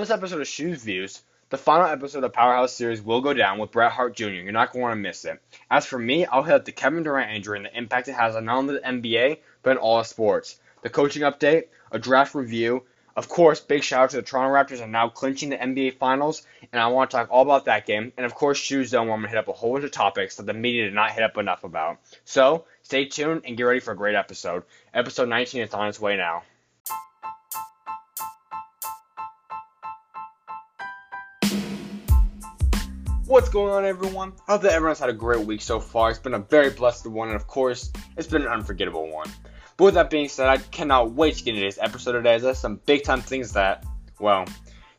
On this episode of Shoes Views, the final episode of Powerhouse Series will go down with Bret Hart Jr. You're not going to want to miss it. As for me, I'll hit up the Kevin Durant injury and the impact it has on not only the NBA, but in all sports. The coaching update, a draft review, of course, big shout out to the Toronto Raptors and now clinching the NBA Finals, and I want to talk all about that game. And of course, Shoes Zone, where I'm going to hit up a whole bunch of topics that the media did not hit up enough about. So, stay tuned and get ready for a great episode. Episode 19 is on its way now. What's going on, everyone? I hope that everyone's had a great week so far. It's been a very blessed one, and of course, it's been an unforgettable one. But with that being said, I cannot wait to get into this episode today. There's some big time things that, well,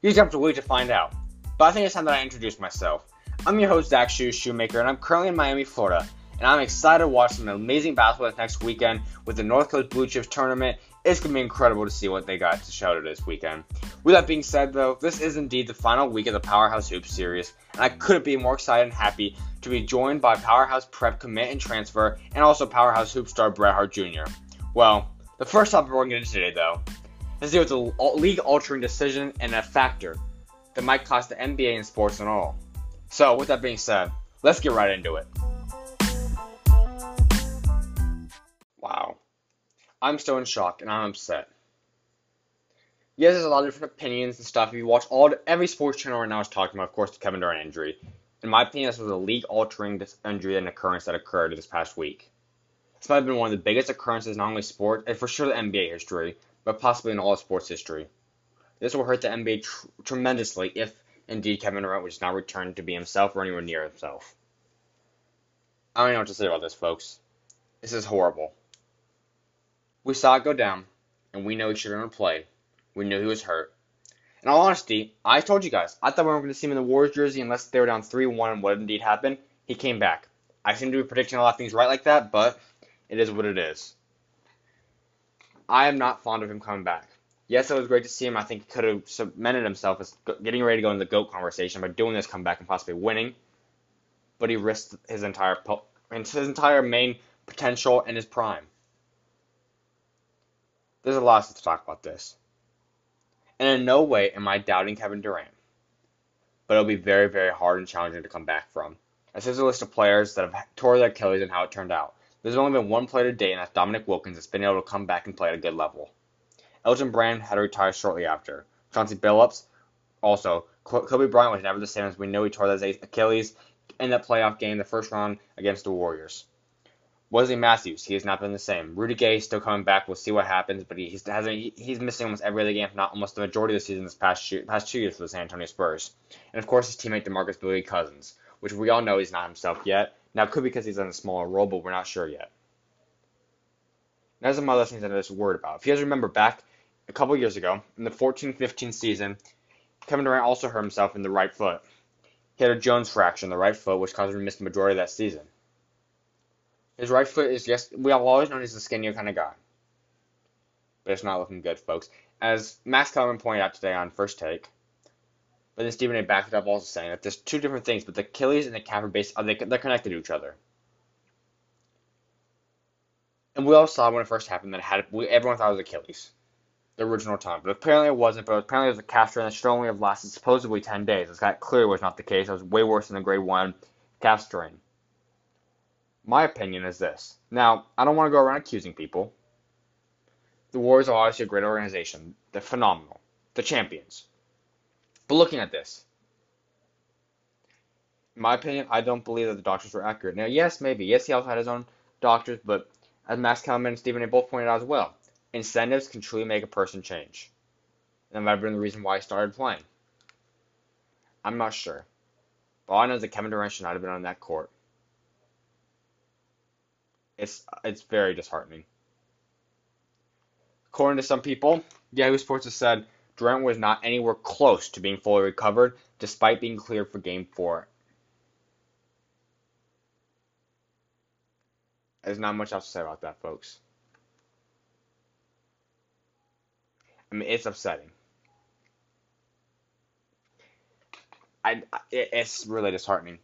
you just have to wait to find out. But I think it's time that I introduce myself. I'm your host, Zach Shoes Shoemaker, and I'm currently in Miami, Florida. And I'm excited to watch some amazing basketball next weekend with the North Coast Blue Chips tournament. It's going to be incredible to see what they got to show this weekend. With that being said, though, this is indeed the final week of the Powerhouse Hoops series, and I couldn't be more excited and happy to be joined by Powerhouse Prep commit and transfer, and also Powerhouse Hoop star Bret Hart Jr. Well, the first topic we're going to get into today, though, has to do with a league-altering decision and a factor that might cost the NBA and sports and all. So, with that being said, let's get right into it. Wow. I'm still in shock and I'm upset. Yes, there's a lot of different opinions and stuff. If you watch all every sports channel right now is talking about, of course, the Kevin Durant injury. In my opinion, this was a league-altering injury and occurrence that occurred this past week. This might have been one of the biggest occurrences not only sport and for sure the NBA history, but possibly in all sports history. This will hurt the NBA tr- tremendously if indeed Kevin Durant was not returned to be himself or anywhere near himself. I don't know what to say about this, folks. This is horrible. We saw it go down, and we know he shouldn't have played. We knew he was hurt. In all honesty, I told you guys, I thought we weren't going to see him in the Warriors jersey unless they were down 3 1 and what indeed happened. He came back. I seem to be predicting a lot of things right like that, but it is what it is. I am not fond of him coming back. Yes, it was great to see him. I think he could have cemented himself as getting ready to go into the GOAT conversation by doing this comeback and possibly winning. But he risked his entire his entire main potential and his prime. There's a lot to talk about this. And in no way am I doubting Kevin Durant. But it'll be very, very hard and challenging to come back from. As here's a list of players that have tore their Achilles and how it turned out. There's only been one player to date, and that's Dominique Wilkins, that's been able to come back and play at a good level. Elton Brand had to retire shortly after. Chauncey Billups, also. Kobe Bryant was never the same as we know he tore his Achilles in that playoff game, the first round against the Warriors. Wesley Matthews, he has not been the same. Rudy Gay is still coming back. We'll see what happens, but he hasn't. He's missing almost every other game, if not almost the majority of the season this past year, past two years for the San Antonio Spurs. And of course, his teammate DeMarcus Billy Cousins, which we all know he's not himself yet. Now, it could be because he's in a smaller role, but we're not sure yet. Now, some other things that I'm just worried about. If you guys remember back a couple years ago, in the 14-15 season, Kevin Durant also hurt himself in the right foot. He had a Jones fracture in the right foot, which caused him to miss the majority of that season. His right foot is just, we have always known he's a skinnier kind of guy. But it's not looking good, folks. As Max Kellerman pointed out today on First Take, but then Stephen A. backed it up also saying that there's two different things, but the Achilles and the calf are based, are they, they're connected to each other. And we all saw when it first happened that it had, we, everyone thought it was Achilles, the original time. But apparently it wasn't, but apparently it was a calf strain that should only have lasted supposedly 10 days. That clearly was not the case. It was way worse than the grade 1 calf strain. My opinion is this. Now, I don't want to go around accusing people. The Warriors are obviously a great organization. They're phenomenal. The champions. But looking at this, in my opinion, I don't believe that the doctors were accurate. Now, yes, maybe. Yes, he also had his own doctors, but as Max Kellerman and Stephen A. both pointed out as well, incentives can truly make a person change. And that might have been the reason why he started playing. I'm not sure. But all I know is that Kevin Durant should not have been on that court. It's it's very disheartening. According to some people, Yahoo Sports has said Durant was not anywhere close to being fully recovered, despite being cleared for Game Four. There's not much else to say about that, folks. I mean, it's upsetting. I, it's really disheartening.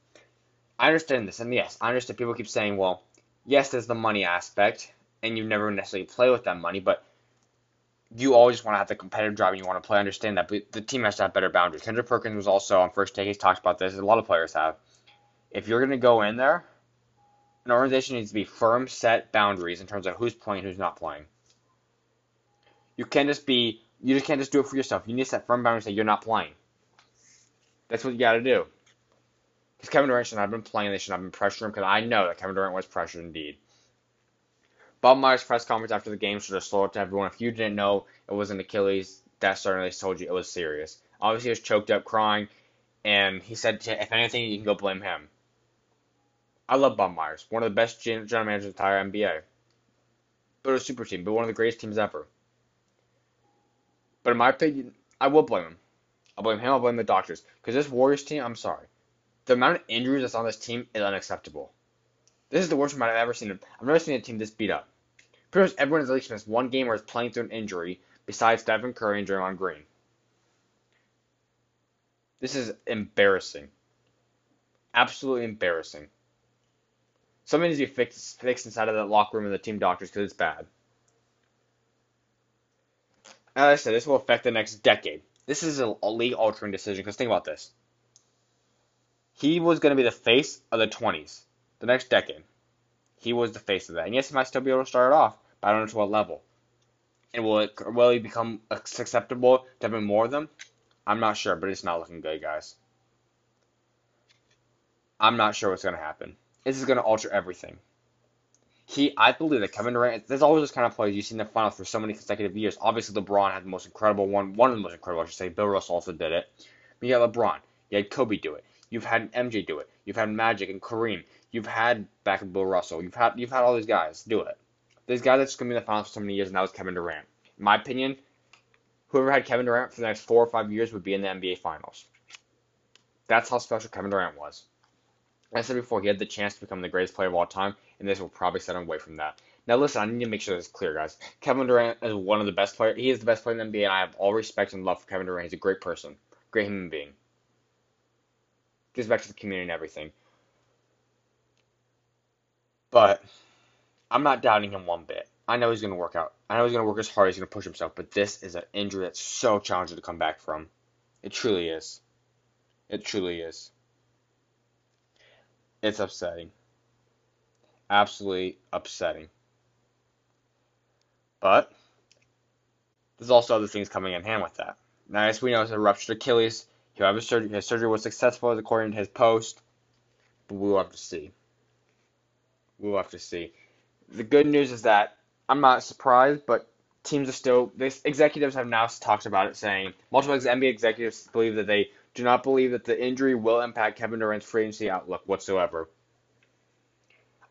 I understand this, and yes, I understand people keep saying, well, yes, there's the money aspect, and you never necessarily play with that money, but you always want to have the competitive drive and you want to play. Understand that, but the team has to have better boundaries. Kendrick Perkins was also on first take. He's talked about this. A lot of players have. If you're going to go in there, an organization needs to be firm, set boundaries in terms of who's playing, who's not playing. You can't just be. You just can't just do it for yourself. You need to set firm boundaries that you're not playing. That's what you got to do. Because Kevin Durant should not have been playing. They should not have been pressuring him. Because I know that Kevin Durant was pressured indeed. Bob Myers' press conference after the game should have slow it to everyone. If you didn't know it was an Achilles, that certainly told you it was serious. Obviously, he was choked up, crying, and he said, if anything, you can go blame him. I love Bob Myers, one of the best general managers in the entire NBA. But a super team, but one of the greatest teams ever. But in my opinion, I will blame him. I'll blame him, I'll blame the doctors. Because this Warriors team, I'm sorry. The amount of injuries that's on this team is unacceptable. This is the worst amount I've ever seen. I've never seen a team this beat up. Pretty much everyone in the league missed one game or is playing through an injury besides Stephen Curry and Draymond Green. This is embarrassing. Absolutely embarrassing. Something needs to be fixed, fixed inside of that locker room and the team doctors because it's bad. As I said, this will affect the next decade. This is a, a league altering decision because think about this. He was going to be the face of the 20s, the next decade. He was the face of that. And yes, he might still be able to start it off, but I don't know to what level. And will it will he become acceptable to having more of them? I'm not sure, but it's not looking good, guys. I'm not sure what's going to happen. This is going to alter everything. He, I believe that Kevin Durant. There's always those kind of players you see in the finals for so many consecutive years. Obviously, LeBron had the most incredible one, one of the most incredible, I should say. Bill Russell also did it. But you had LeBron. You had Kobe do it. You've had MJ do it. You've had Magic and Kareem. You've had back in Bill Russell. You've had you've had all these guys do it. This guy that's to be in the finals for so many years, and that was Kevin Durant. In my opinion, whoever had Kevin Durant for the next four or five years would be in the NBA Finals. That's how special Kevin Durant was. As I said before, he had the chance to become the greatest player of all time, and this will probably set him away from that. Now, listen, I need to make sure this is clear, guys. Kevin Durant is one of the best players. He is the best player in the NBA, and I have all respect and love for Kevin Durant. He's a great person, great human being. Gives back to the community and everything. But I'm not doubting him one bit. I know he's going to work out. I know he's going to work as hard. As he's going to push himself. But this is an injury that's so challenging to come back from. It truly is. It truly is. It's upsetting. Absolutely upsetting. But there's also other things coming in hand with that. Now, as we know, it's a ruptured Achilles. His surgery. His surgery was successful, according to his post. But we'll have to see. We'll have to see. The good news is that I'm not surprised, but teams are still. This executives have now talked about it, saying multiple NBA executives believe that they do not believe that the injury will impact Kevin Durant's free agency outlook whatsoever.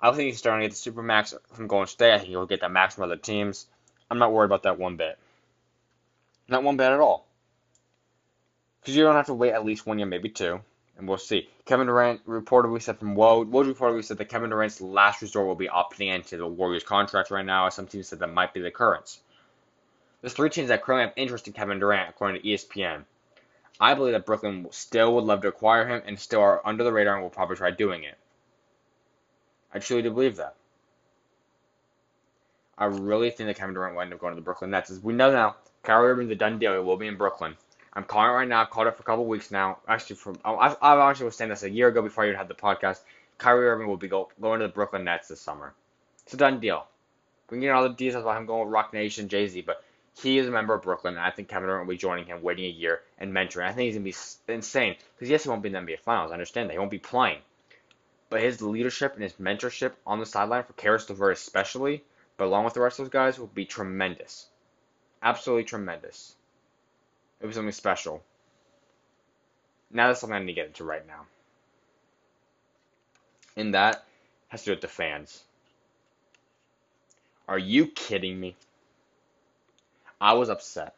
I think he's starting to get the supermax from Golden State. I think he'll get that max from other teams. I'm not worried about that one bit. Not one bit at all. Because you don't have to wait at least one year, maybe two and we'll see. Kevin Durant reportedly said from Woj, Woj reportedly said that Kevin Durant's last resort will be opting into the Warriors contract right now. Some teams said that might be the occurrence. There's three teams that currently have interest in Kevin Durant, according to ESPN. I believe that Brooklyn still would love to acquire him and still are under the radar and will probably try doing it. I truly do believe that. I really think that Kevin Durant will end up going to the Brooklyn Nets. As we know now, Kyrie Irving's a done deal. He will be in Brooklyn. I'm calling it right now. I've called it for a couple weeks now. Actually, from oh, I've, I've actually was saying this a year ago before I even had the podcast. Kyrie Irving will be go, going to the Brooklyn Nets this summer. It's a done deal. We can get all the details about him going with Roc Nation, Jay Z, but he is a member of Brooklyn, and I think Kevin Durant will be joining him, waiting a year and mentoring. I think he's gonna be insane because yes, he won't be in the NBA Finals. I understand that he won't be playing, but his leadership and his mentorship on the sideline for Caris LeVert especially, but along with the rest of those guys, will be tremendous, absolutely tremendous. It was something special. Now that's something I need to get into right now. And that has to do with the fans. Are you kidding me? I was upset.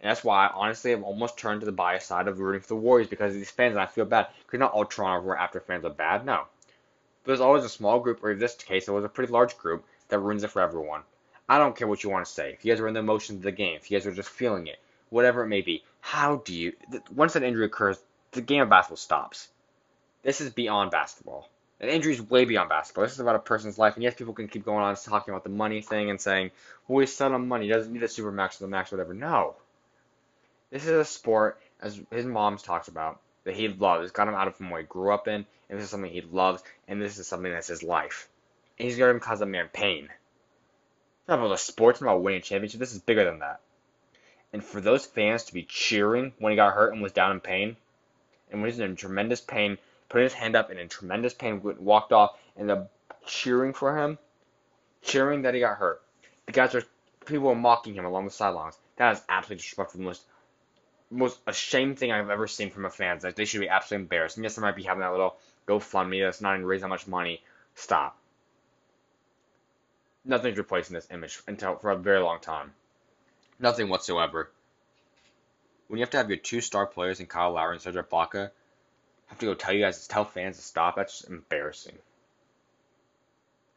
And that's why I honestly have almost turned to the bias side of rooting for the Warriors because these fans, and I feel bad. Because not all Toronto Raptor fans are bad, no. There's always a small group, or in this case, it was a pretty large group, that ruins it for everyone. I don't care what you want to say. If you guys are in the emotions of the game, if you guys are just feeling it, whatever it may be. How do you, once that injury occurs, the game of basketball stops. This is beyond basketball. An injury is way beyond basketball. This is about a person's life, and yes, people can keep going on talking about the money thing and saying, "Well, we set on money. He doesn't need a super max or the max, or whatever." No. This is a sport, as his mom talks about, that he loves. It's got him out of from where he grew up in, and this is something he loves, and this is something that's his life. And he's going to cause a man pain. It's not about the sports, it's not about winning a championship. This is bigger than that. And for those fans to be cheering when he got hurt and was down in pain, and when he's in tremendous pain, putting his hand up and in tremendous pain, walked off, and the cheering for him, cheering that he got hurt. The guys are people were mocking him along the sidelines. That is absolutely disrespectful. The most most ashamed thing I've ever seen from a fan. Like they should be absolutely embarrassed. And yes, they might be having that little GoFundMe that's not even raising that much money. Stop. Nothing's replacing this image until for a very long time. Nothing whatsoever. When you have to have your two star players in Kyle Lowry and Serge Ibaka have to go tell you guys, tell fans to stop. That's just embarrassing.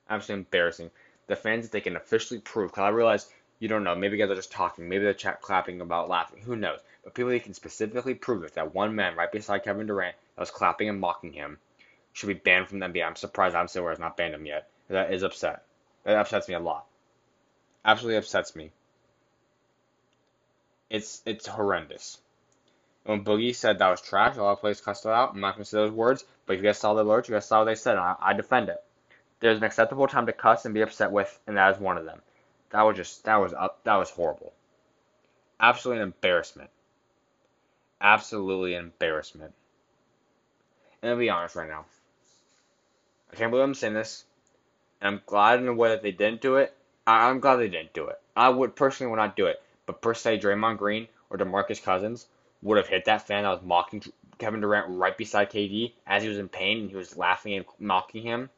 Absolutely embarrassing. The fans, if they can officially prove, because I realize you don't know. Maybe guys are just talking. Maybe they're chat, clapping about laughing. Who knows? But people that can specifically prove it that one man right beside Kevin Durant that was clapping and mocking him should be banned from the NBA. I'm surprised I'm Adam Silver has not banned him yet. That is upset. That upsets me a lot. Absolutely upsets me. It's it's horrendous. When Boogie said that was trash, a lot of players cussed it out. I'm not to say those words, but you guys saw the words, you guys saw what they said, I, I defend it. There's an acceptable time to cuss and be upset with, and that is one of them. That was just that was up that was horrible. Absolutely an embarrassment. Absolutely an embarrassment. And I'll be honest right now. I can't believe I'm saying this. And I'm glad in a way that they didn't do it. I, am glad they didn't do it. I would personally would not do it. But per se, Draymond Green or DeMarcus Cousins would have hit that fan that was mocking Kevin Durant right beside KD as he was in pain and he was laughing and mocking him.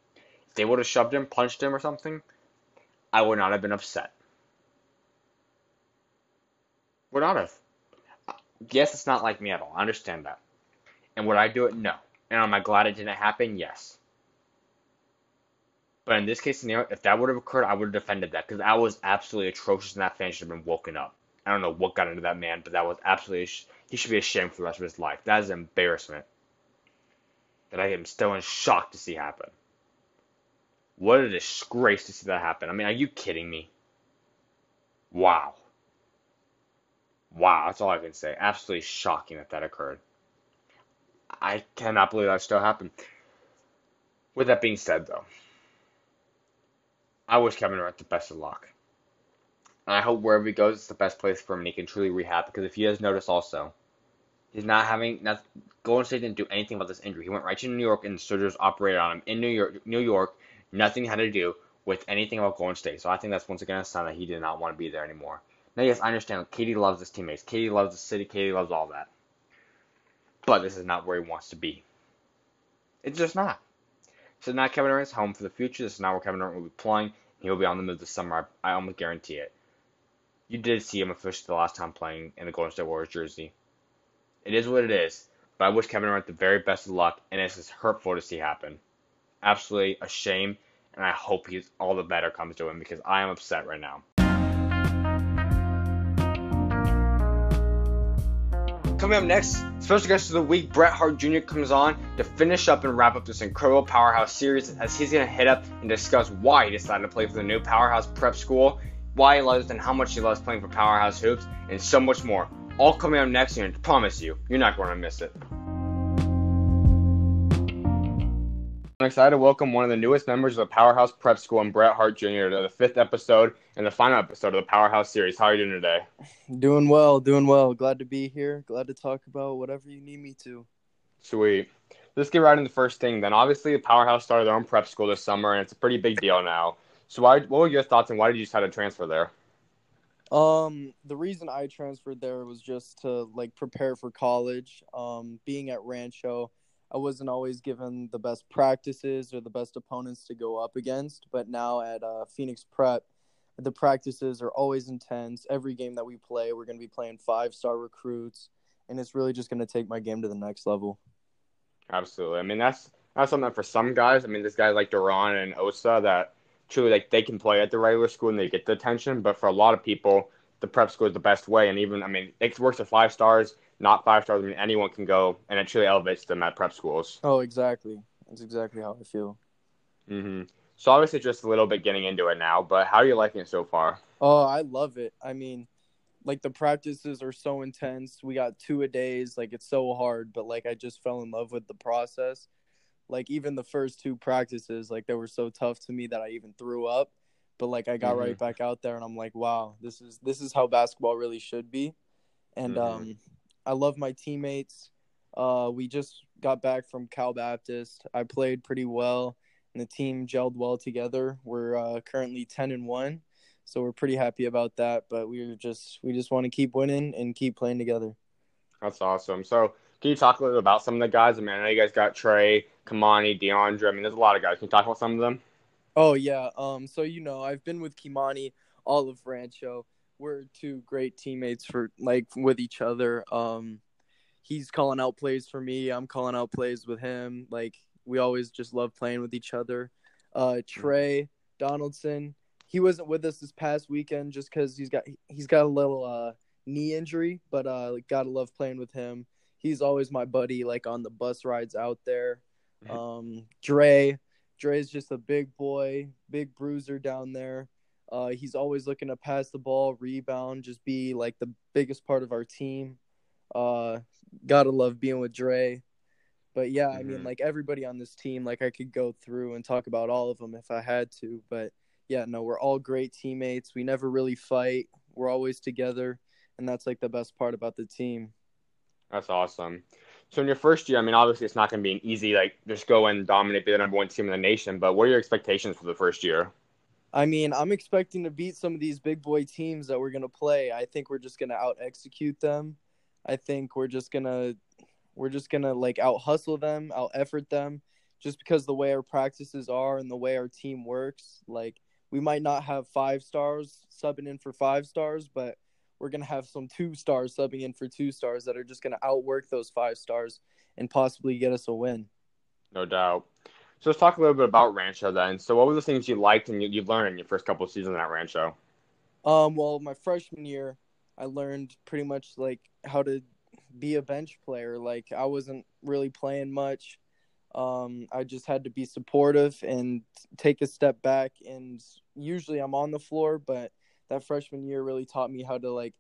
If they would have shoved him, punched him, or something, I would not have been upset. Would not have. Yes, it's not like me at all. I understand that. And would I do it? No. And am I glad it didn't happen? Yes. But in this case scenario, if that would have occurred, I would have defended that because that was absolutely atrocious, and that fan should have been woken up. I don't know what got into that man, but that was absolutely he should be ashamed for the rest of his life. That is an embarrassment that I am still in shock to see happen. What a disgrace to see that happen. I mean, are you kidding me? Wow. Wow, that's all I can say. Absolutely shocking that that occurred. I cannot believe that still happened. With that being said, though, I wish Kevin Durant the best of luck. And I hope wherever he goes, it's the best place for him and he can truly rehab. Because if you guys notice also, he's not having, not, Golden State didn't do anything about this injury. He went right to New York and the surgeons operated on him in New York. New York, nothing had to do with anything about Golden State. So I think that's once again a sign that he did not want to be there anymore. Now, yes, I understand. KD loves his teammates. KD loves the city. KD loves all that. But this is not where he wants to be. It's just not. Is not Kevin Durant's home for the future. This is not where Kevin Durant will be playing. He will be on the move this summer. I, I almost guarantee it. You did see him officially the last time playing in the Golden State Warriors jersey. It is what it is. But I wish Kevin Durant the very best of luck, and it's just hurtful to see happen. Absolutely a shame, and I hope he's all the better comes to him because I am upset right now. Coming up next, special guest of the week, Bret Hart Jr. comes on to finish up and wrap up this incredible Powerhouse series as he's going to hit up and discuss why he decided to play for the new Powerhouse Prep School, why he loves and how much he loves playing for Powerhouse Hoops, and so much more. All coming up next, and I promise you, you're not going to miss it. I'm excited to welcome one of the newest members of the Powerhouse Prep School and Bret Hart Jr. to the fifth episode and the final episode of the Powerhouse series. How are you doing today? Doing well, doing well. Glad to be here. Glad to talk about whatever you need me to. Sweet. Let's get right into the first thing then. Obviously, the Powerhouse started their own prep school this summer, and it's a pretty big deal now. So, why, what were your thoughts, and why did you decide to transfer there? Um, the reason I transferred there was just to like prepare for college. Um, being at Rancho, I wasn't always given the best practices or the best opponents to go up against. But now at uh, Phoenix Prep, the practices are always intense. Every game that we play, we're going to be playing five star recruits, and it's really just going to take my game to the next level. Absolutely. I mean, that's that's something for some guys. I mean, this guy like Duran and Osa that truly like they can play at the regular school and they get the attention. But for a lot of people, the prep school is the best way. And even I mean, it works at five stars not five stars. I mean, anyone can go, and it truly elevates them at prep schools. Oh, exactly. That's exactly how I feel. hmm So obviously, just a little bit getting into it now, but how are you liking it so far? Oh, I love it. I mean, like the practices are so intense. We got two a days. Like it's so hard, but like I just fell in love with the process. Like even the first two practices, like they were so tough to me that I even threw up. But like I got Mhm. right back out there and I'm like, wow, this is this is how basketball really should be. And Mhm. um I love my teammates. Uh we just got back from Cal Baptist. I played pretty well and the team gelled well together. We're uh, currently 10 and 1 so we're pretty happy about that. But we just we just want to keep winning and keep playing together. That's awesome. So can you talk a little bit about some of the guys? I mean, I know you guys got Trey, Kamani, DeAndre. I mean, there's a lot of guys. Can you talk about some of them? Oh yeah. Um. So you know, I've been with Kimani all of Rancho. We're two great teammates for like with each other. Um, he's calling out plays for me. I'm calling out plays with him. Like we always just love playing with each other. Uh, Trey Donaldson. He wasn't with us this past weekend just because he's got he's got a little uh knee injury, but uh, like, gotta love playing with him. He's always my buddy, like on the bus rides out there. Mhm. Um, Dre, Dre's just a big boy, big bruiser down there. Uh, he's always looking to pass the ball, rebound, just be like the biggest part of our team. Uh, gotta love being with Dre. But yeah, I mean, Mhm. like everybody on this team, like I could go through and talk about all of them if I had to. But yeah, no, we're all great teammates. We never really fight. We're always together, and that's like the best part about the team. That's awesome. So in your first year, I mean, obviously it's not going to be an easy like just go and dominate, be the number one team in the nation. But what are your expectations for the first year? I mean, I'm expecting to beat some of these big boy teams that we're gonna play. I think we're just gonna out execute them. I think we're just gonna we're just gonna like out hustle them, out effort them, just because the way our practices are and the way our team works. Like we might not have five stars subbing in for five stars, but we're gonna have some two stars subbing in for two stars that are just gonna outwork those five stars and possibly get us a win. No doubt. So let's talk a little bit about Rancho then. So what were the things you liked and you, you learned in your first couple of seasons at Rancho? Um, well, my freshman year, I learned pretty much like how to be a bench player. Like I wasn't really playing much. Um, I just had to be supportive and take a step back. And usually I'm on the floor, but that freshman year really taught me how to like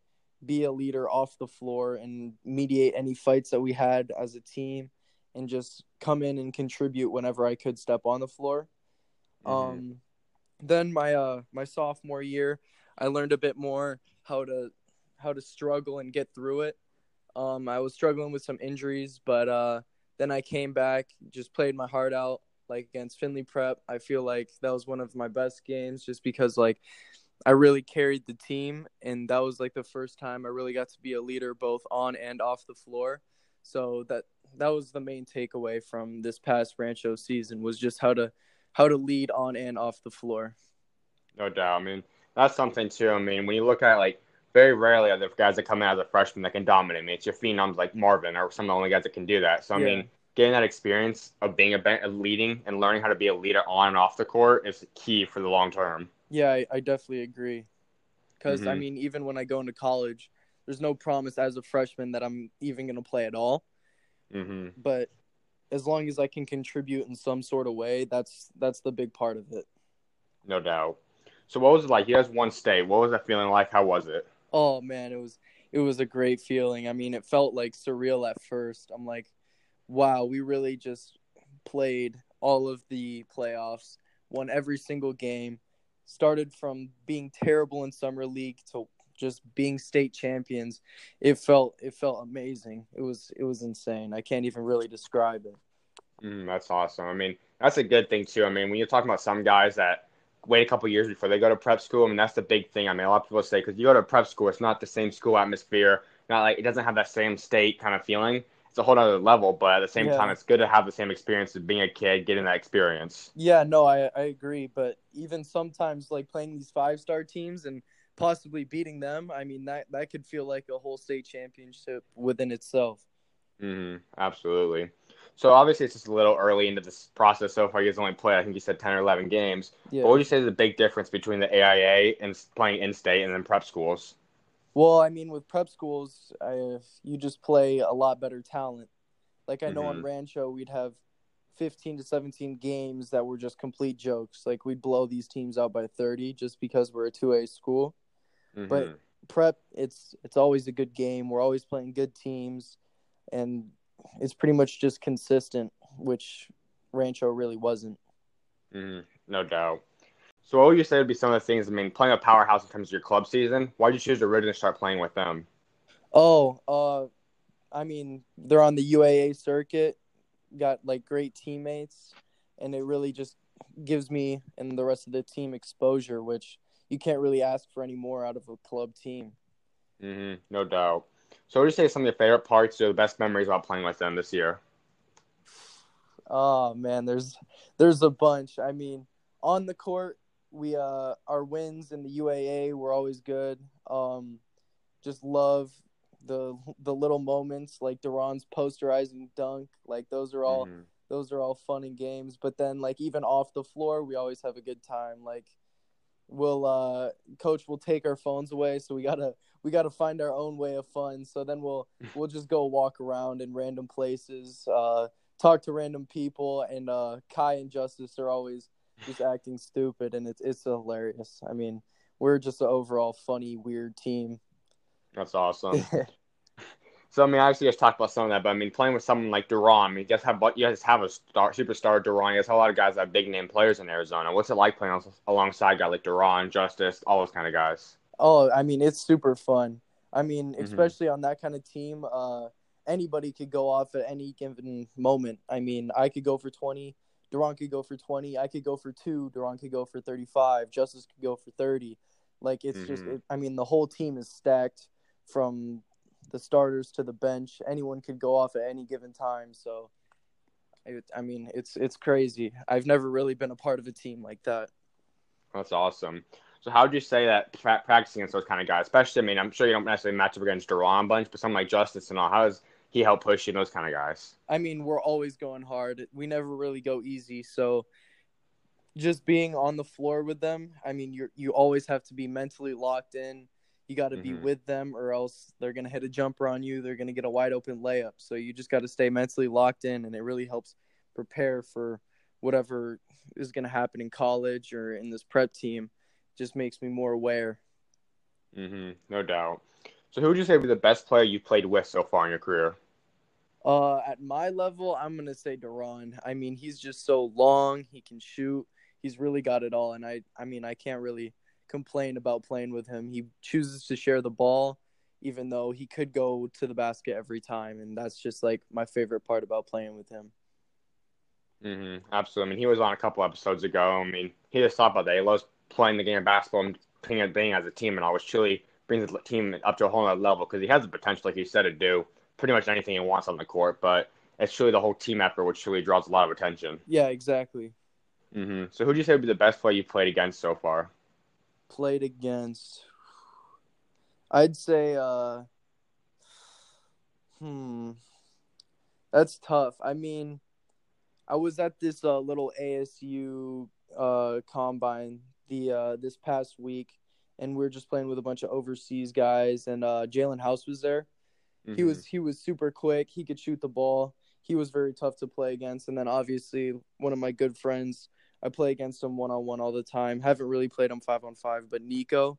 be a leader off the floor and mediate any fights that we had as a team and just come in and contribute whenever I could step on the floor. Mhm. Um, then my uh my sophomore year, I learned a bit more how to how to struggle and get through it. Um, I was struggling with some injuries, but uh, then I came back, just played my heart out, like against Finley Prep. I feel like that was one of my best games, just because like I really carried the team, and that was like the first time I really got to be a leader both on and off the floor. So that that was the main takeaway from this past Rancho season was just how to how to lead on and off the floor. No doubt. I mean, that's something too. I mean, when you look at like very rarely are there guys that come in as a freshman that can dominate. I mean, it's your phenoms like Marvin or some of the only guys that can do that. So I Yeah. mean, getting that experience of being a, of leading and learning how to be a leader on and off the court is key for the long term. Yeah, I, I definitely agree. Because I Mhm. mean, even when I go into college, there's no promise as a freshman that I'm even going to play at all. Hmm But as long as I can contribute in some sort of way, that's that's the big part of it. No doubt. So what was it like? You guys won state. What was that feeling like? How was it? Oh man, it was it was a great feeling. I mean, it felt like surreal at first. I'm like, wow, we really just played all of the playoffs, won every single game, started from being terrible in summer league to just being state champions. It felt it felt amazing. It was it was insane. I can't even really describe it. Mm, that's awesome. I mean, that's a good thing too. I mean, when you're talking about some guys that wait a couple years before they go to prep school, I mean, that's the big thing. I mean, a lot of people say because you go to prep school, it's not the same school atmosphere. Not like it doesn't have that same state kind of feeling. It's a whole other level, but at the same Yeah. time, it's good to have the same experience of being a kid, getting that experience. Yeah, no, I I agree, but even sometimes like playing these five star teams and possibly beating them, I mean that that could feel like a whole state championship within itself. hmm absolutely. So obviously, it's just a little early into this process so far. You guys only played, I think you said ten or eleven games. Yeah. What would you say is the big difference between the AIA and playing in state and then prep schools? Well, I mean, with prep schools, I, you just play a lot better talent. Like I know on Mhm. Rancho, we'd have 15 to 17 games that were just complete jokes. Like we'd blow these teams out by 30 just because we're a 2A school. Mhm. But prep, it's it's always a good game. We're always playing good teams, and it's pretty much just consistent, which Rancho really wasn't. Mhm. no doubt. So, what would you say would be some of the things? I mean, playing a powerhouse in terms of your club season. Why did you choose to start playing with them? Oh, uh, I mean, they're on the UAA circuit, got like great teammates, and it really just gives me and the rest of the team exposure, which you can't really ask for any more out of a club team. hmm No doubt. So, what would you say some of your favorite parts or the best memories about playing with them this year? Oh man, there's there's a bunch. I mean, on the court, we uh our wins in the UAA were always good. Um, just love the the little moments like Duran's posterizing dunk. Like those are all Mhm. those are all fun and games. But then like even off the floor, we always have a good time. Like we'll uh coach will take our phones away, so we gotta we gotta find our own way of fun. So then we'll we'll just go walk around in random places, uh, talk to random people, and uh, Kai and Justice are always just acting stupid, and it's it's hilarious. I mean, we're just an overall funny, weird team. That's awesome. So I mean, obviously, guys talked about some of that, but I mean, playing with someone like Duran, I mean, you guys have you guys have a star, superstar Duran. You guys have a lot of guys that have big name players in Arizona. What's it like playing alongside guys like Duran, Justice, all those kind of guys? Oh, I mean, it's super fun. I mean, Mhm. especially on that kind of team, uh, anybody could go off at any given moment. I mean, I could go for 20, Duran could go for 20, I could go for two, Duran could go for 35, Justice could go for 30. Like, it's just, Mhm. it, I mean, the whole team is stacked from the starters to the bench. Anyone could go off at any given time. So, it, I mean, it's it's crazy. I've never really been a part of a team like that. That's awesome. So how would you say that pra- practicing against those kind of guys, especially, I mean, I'm sure you don't necessarily match up against Duran bunch, but someone like Justice and all, how does he help push you and those kind of guys? I mean, we're always going hard. We never really go easy. So just being on the floor with them, I mean, you you always have to be mentally locked in. You got to be Mhm. with them, or else they're gonna hit a jumper on you. They're gonna get a wide open layup. So you just got to stay mentally locked in, and it really helps prepare for whatever is gonna happen in college or in this prep team. Just makes me more aware. hmm No doubt. So who would you say would be the best player you've played with so far in your career? Uh, at my level, I'm gonna say Duran. I mean, he's just so long. He can shoot. He's really got it all, and I, I mean, I can't really complain about playing with him. He chooses to share the ball, even though he could go to the basket every time, and that's just like my favorite part about playing with him. Mm-hmm. Absolutely. I mean, he was on a couple episodes ago. I mean, he just talked about that. He loves playing the game of basketball and being, being as a team and always truly brings the team up to a whole other level because he has the potential, like you said, to do pretty much anything he wants on the court. But it's truly the whole team effort, which truly draws a lot of attention. Yeah, exactly. Mm-hmm. So who do you say would be the best player you've played against so far? Played against. I'd say, uh, hmm, that's tough. I mean, I was at this uh, little ASU uh, combine the uh, this past week, and we were just playing with a bunch of overseas guys, and uh, Jaelen House was there. He Mhm. was he was super quick. He could shoot the ball. He was very tough to play against. And then obviously one of my good friends, I play against him one on one all the time. Haven't really played him five on five, but Nico,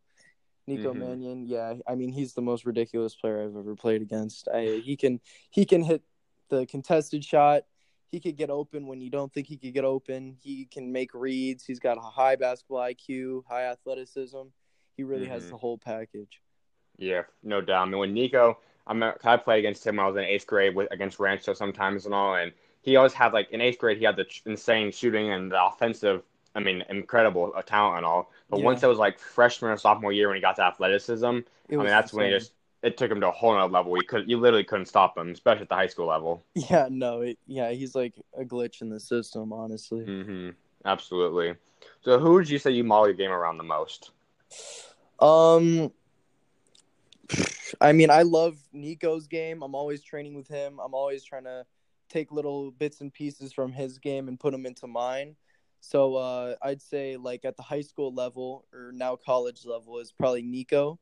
Nico Mhm. Mannion, yeah, I mean he's the most ridiculous player I've ever played against. I, he can he can hit the contested shot. He could get open when you don't think he could get open. He can make reads. He's got a high basketball IQ, high athleticism. He really has Mhm. the whole package. Yeah, no doubt. I mean, when Nico, I mean, I played against him when I was in eighth grade with against Rancho sometimes and all, and he always had like in eighth grade he had the insane shooting and the offensive. I mean, incredible uh, talent and all. But Yeah. once it was like freshman or sophomore year when he got to athleticism, It I mean, that's when he just it took him to a whole nother level. You could you literally couldn't stop him, especially at the high school level. Yeah, no, it, yeah, he's like a glitch in the system, honestly. hmm Absolutely. So, who would you say you model your game around the most? Um, I mean, I love Nico's game. I'm always training with him. I'm always trying to take little bits and pieces from his game and put them into mine. So uh, I'd say like at the high school level or now college level is probably Nico.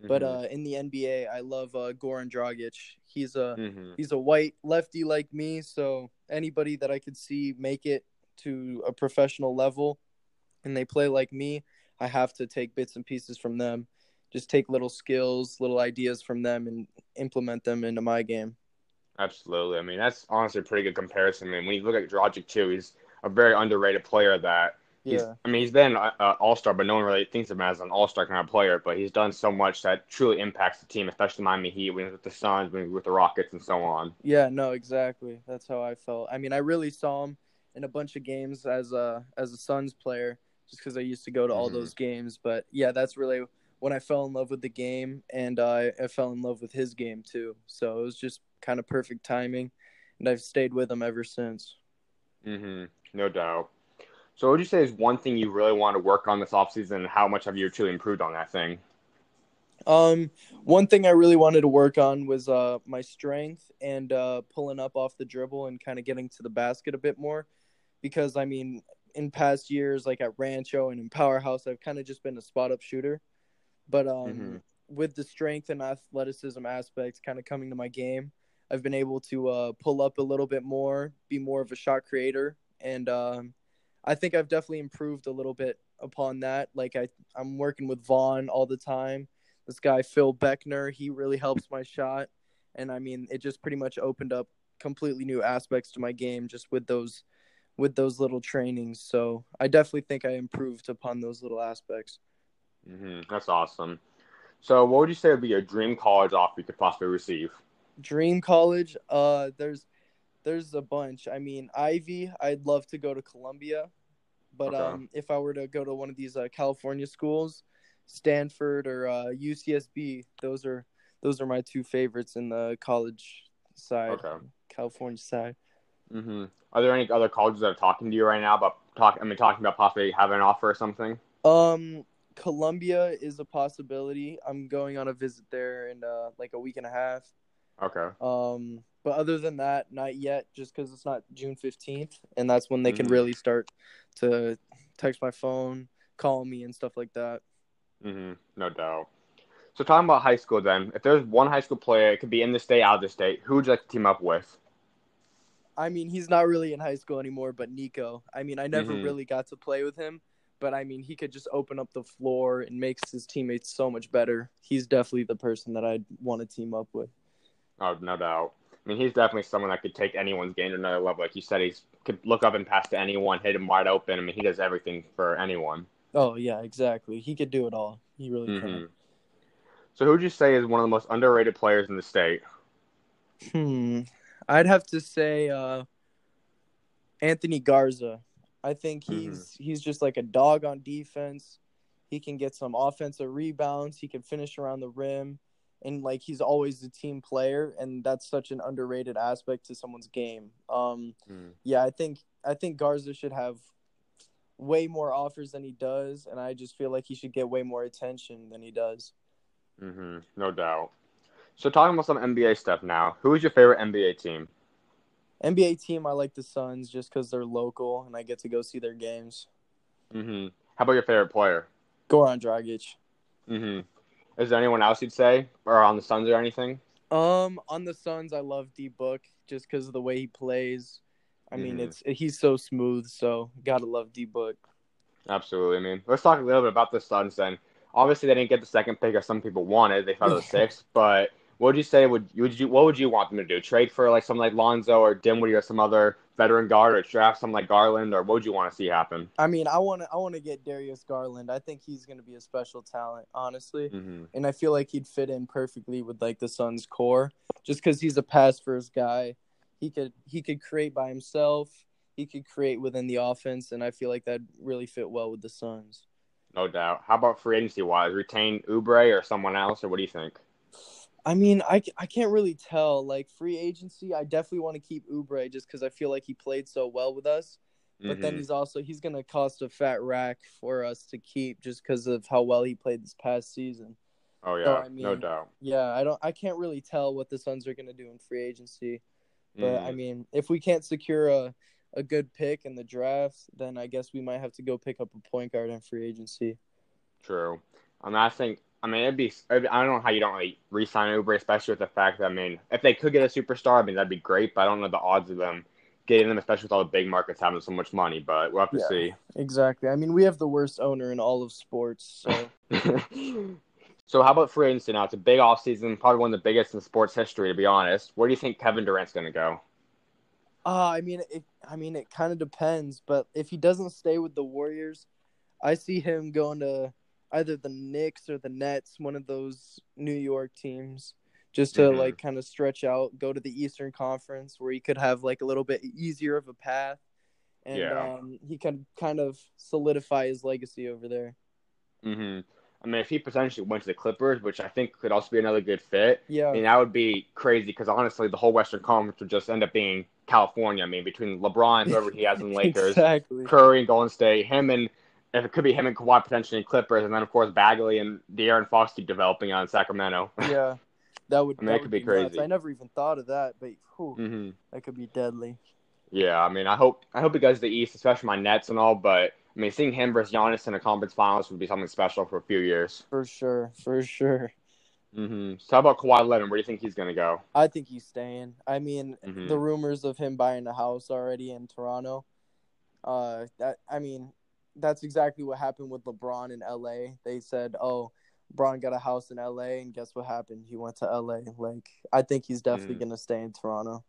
But Mhm. uh, in the NBA, I love uh, Goran Dragic. He's a Mhm. he's a white lefty like me, so anybody that I could see make it to a professional level and they play like me, I have to take bits and pieces from them. Just take little skills, little ideas from them and implement them into my game. Absolutely. I mean, that's honestly a pretty good comparison. I mean, when you look at Dragic too, he's a very underrated player that He's, Yeah. I mean, he's been an all star, but no one really thinks of him as an all star kind of player. But he's done so much that truly impacts the team, especially Miami Heat when he's with the Suns, when he's with the Rockets, and so on. Yeah, no, exactly. That's how I felt. I mean, I really saw him in a bunch of games as a as a Suns player, just because I used to go to all Mhm. those games. But yeah, that's really when I fell in love with the game, and uh, I fell in love with his game too. So it was just kind of perfect timing, and I've stayed with him ever since. Mm-hmm. No doubt. So, what would you say is one thing you really want to work on this offseason, and how much have you truly improved on that thing? Um, one thing I really wanted to work on was uh my strength and uh pulling up off the dribble and kind of getting to the basket a bit more, because I mean, in past years, like at Rancho and in Powerhouse, I've kind of just been a spot up shooter, but um, Mhm. with the strength and athleticism aspects kind of coming to my game, I've been able to uh pull up a little bit more, be more of a shot creator, and um, I think I've definitely improved a little bit upon that. Like I, I'm working with Vaughn all the time this guy Phil Beckner, he really helps my shot, and I mean, it just pretty much opened up completely new aspects to my game just with those with those little trainings. So I definitely think I improved upon those little aspects. hmm That's awesome. So, what would you say would be your dream college offer you could possibly receive? Dream college, uh, there's there's a bunch. I mean, Ivy, I'd love to go to Columbia, but Okay. um, if I were to go to one of these uh, California schools, Stanford or uh, UCSB, those are those are my two favorites in the college side, Okay. California side. Mm-hmm. Are there any other colleges that are talking to you right now about talk? I mean, talking about possibly having an offer or something? Um, Columbia is a possibility. I'm going on a visit there in uh, like a week and a half. Okay. Um, but other than that, not yet, just because it's not June 15th, and that's when they can Mhm. really start to text my phone, call me, and stuff like that. Mm-hmm. No doubt. So talking about high school, then, if there's one high school player, it could be in the state, out of the state. Who would you like to team up with? I mean, he's not really in high school anymore, but Nico. I mean, I never Mhm. really got to play with him, but I mean, he could just open up the floor and makes his teammates so much better. He's definitely the person that I'd want to team up with. Oh, no doubt. I mean, he's definitely someone that could take anyone's game to another level. Like you said, he's could look up and pass to anyone, hit him wide open. I mean, he does everything for anyone. Oh yeah, exactly. He could do it all. He really hmm So who would you say is one of the most underrated players in the state? Hmm. I'd have to say uh, Anthony Garza. I think Mhm. he's he's just like a dog on defense. He can get some offensive rebounds. He can finish around the rim, and like he's always a team player, and that's such an underrated aspect to someone's game. Um, Mm. yeah, I think I think Garza should have way more offers than he does, and I just feel like he should get way more attention than he does. mm-hmm. No doubt. So talking about some NBA stuff now, who is your favorite NBA team? NBA team, I like the Suns just because they're local and I get to go see their games. mm-hmm. How about your favorite player? Goran Dragic. hmm Is there anyone else you'd say, or on the Suns or anything? Um, on the Suns, I love D Book just because of the way he plays. I mean, Mhm. it's he's so smooth, so gotta love D Book. Absolutely. I mean, let's talk a little bit about the Suns then. Obviously, they didn't get the second pick as some people wanted. They thought it was sixth, but what would you say? Would would you what would you want them to do? Trade for like someone like Lonzo or Dinwiddie or some other veteran guard, or draft someone like Garland, or what would you want to see happen? I mean, I want to I want to get Darius Garland. I think he's gonna be a special talent, honestly. hmm and I feel like he'd fit in perfectly with like the Suns core, just because he's a pass first guy. He could he could create by himself. He could create within the offense, and I feel like that really fit well with the Suns. No doubt. How about free agency wise? Retain Oubre or someone else, or what do you think? I mean, I, I can't really tell. Like free agency, I definitely want to keep Oubre just because I feel like he played so well with us. But then Mhm. he's also he's gonna cost a fat rack for us to keep just because of how well he played this past season. oh yeah, so, I no doubt. Yeah, I don't I can't really tell what the Suns are gonna do in free agency. But Mhm. I mean, if we can't secure a, a good pick in the draft, then I guess we might have to go pick up a point guard in free agency. True. I mean, I think. I mean, it'd be. I don't know how you don't really re-sign Oubre, especially with the fact that I mean, if they could get a superstar, I mean that'd be great. But I don't know the odds of them getting them, especially with all the big markets having so much money. But we'll have to Yeah. see. Exactly. I mean, we have the worst owner in all of sports. So so how about free agency now? It's a big offseason, probably one of the biggest in sports history, to be honest. Where do you think Kevin Durant's going to go? Uh, I mean, it. I mean, it kind of depends. But if he doesn't stay with the Warriors, I see him going to either the Knicks or the Nets, one of those New York teams, just to Mhm. like kind of stretch out, go to the Eastern Conference where he could have like a little bit easier of a path, and Yeah. um, he can kind of solidify his legacy over there. hmm I mean, if he potentially went to the Clippers, which I think could also be another good fit, Yeah, I mean, that would be crazy because honestly, the whole Western Conference would just end up being California. I mean, between LeBron, whoever he has in Lakers, exactly. Curry and Golden State, him and if it could be him and Kawhi potentially in Clippers, and then of course Bagley and De'Aaron Fox keep developing on Sacramento. Yeah, that would. I mean, that it could be nuts. crazy. I never even thought of that, but whew, hmm that could be deadly. Yeah, I mean, I hope I hope he goes to the East, especially my Nets and all. But I mean, seeing him versus Giannis in a conference finals would be something special for a few years. For sure, for sure. Mm-hmm. So how about Kawhi Leonard? Where do you think he's gonna go? I think he's staying. I mean, Mhm. the rumors of him buying a house already in Toronto. Uh, that I mean, that's exactly what happened with LeBron in LA. They said, "Oh, LeBron got a house in LA," and guess what happened? He went to LA. Like, I think he's definitely Mhm. gonna stay in Toronto.